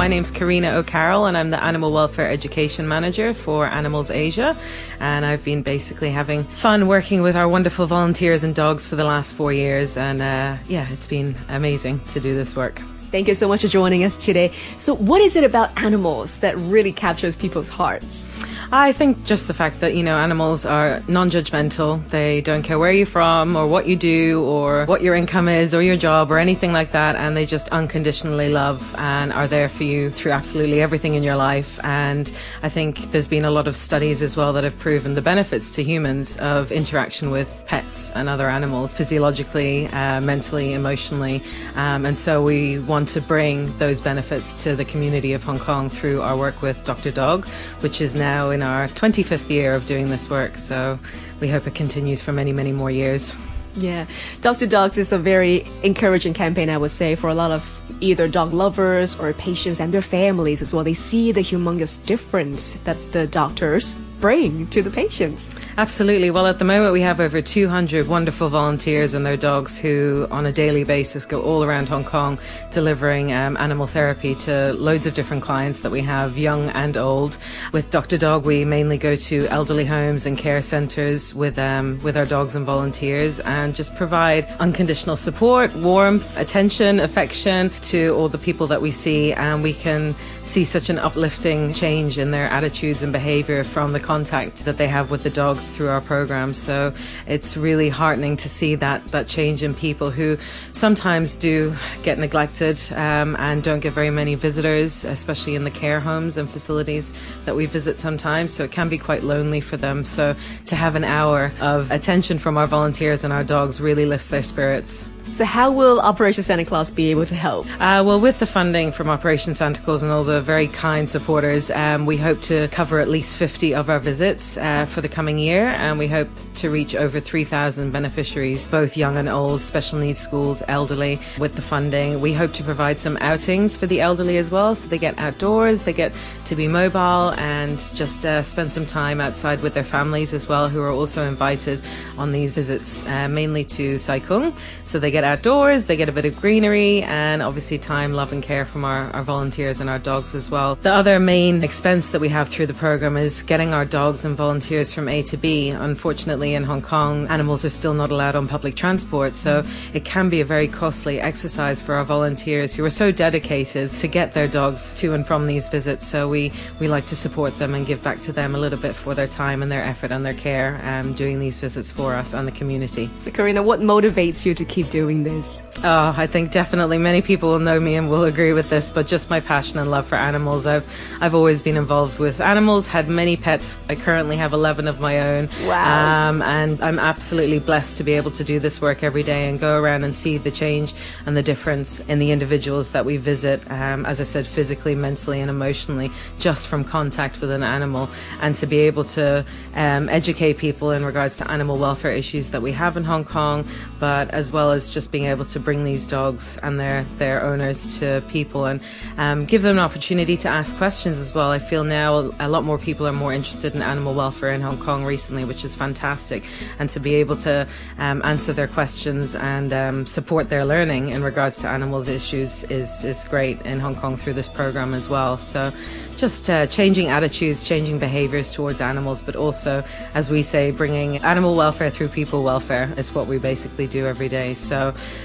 my name's Karina O'Carroll, and I'm the Animal Welfare Education Manager for Animals Asia. And I've been basically having fun working with our wonderful volunteers and dogs for the last four years. And uh, yeah, it's been amazing to do this work. Thank you so much for joining us today. So, what is it about animals that really captures people's hearts? I think just the fact that, you know, animals are non judgmental. They don't care where you're from or what you do or what your income is or your job or anything like that. And they just unconditionally love and are there for you through absolutely everything in your life. And I think there's been a lot of studies as well that have proven the benefits to humans of interaction with pets and other animals physiologically, uh, mentally, emotionally. Um, and so we want to bring those benefits to the community of Hong Kong through our work with Dr. Dog, which is now in in our 25th year of doing this work, so we hope it continues for many, many more years. Yeah, Dr. Dogs is a very encouraging campaign, I would say, for a lot of either dog lovers or patients and their families as well. They see the humongous difference that the doctors bring to the patients. Absolutely. Well, at the moment, we have over 200 wonderful volunteers and their dogs who, on a daily basis, go all around Hong Kong delivering um, animal therapy to loads of different clients that we have, young and old. With Dr. Dog, we mainly go to elderly homes and care centres with um, with our dogs and volunteers, and just provide unconditional support, warmth, attention, affection to all the people that we see, and we can see such an uplifting change in their attitudes and behaviour from the contact that they have with the dogs through our program. So it's really heartening to see that that change in people who sometimes do get neglected um, and don't get very many visitors, especially in the care homes and facilities that we visit sometimes. So it can be quite lonely for them. So to have an hour of attention from our volunteers and our dogs really lifts their spirits. So, how will Operation Santa Claus be able to help? Uh, well, with the funding from Operation Santa Claus and all the very kind supporters, um, we hope to cover at least 50 of our visits uh, for the coming year, and we hope to reach over 3,000 beneficiaries, both young and old, special needs schools, elderly. With the funding, we hope to provide some outings for the elderly as well, so they get outdoors, they get to be mobile, and just uh, spend some time outside with their families as well, who are also invited on these visits, uh, mainly to Sai Kung. So they get get outdoors, they get a bit of greenery, and obviously time, love, and care from our, our volunteers and our dogs as well. The other main expense that we have through the program is getting our dogs and volunteers from A to B. Unfortunately, in Hong Kong, animals are still not allowed on public transport, so it can be a very costly exercise for our volunteers who are so dedicated to get their dogs to and from these visits. So we, we like to support them and give back to them a little bit for their time and their effort and their care um, doing these visits for us and the community. So, Karina, what motivates you to keep doing doing this? Oh, I think definitely many people will know me and will agree with this, but just my passion and love for animals. I've I've always been involved with animals, had many pets. I currently have 11 of my own. Wow. Um, and I'm absolutely blessed to be able to do this work every day and go around and see the change and the difference in the individuals that we visit, um, as I said, physically, mentally, and emotionally, just from contact with an animal. And to be able to um, educate people in regards to animal welfare issues that we have in Hong Kong, but as well as just being able to bring these dogs and their, their owners to people and um, give them an opportunity to ask questions as well. I feel now a lot more people are more interested in animal welfare in Hong Kong recently, which is fantastic. And to be able to um, answer their questions and um, support their learning in regards to animals issues is, is great in Hong Kong through this program as well. So just uh, changing attitudes, changing behaviors towards animals, but also, as we say, bringing animal welfare through people welfare is what we basically do every day.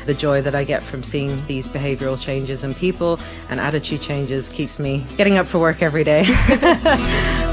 The joy that I get from seeing these behavioral changes in people and attitude changes keeps me getting up for work every day.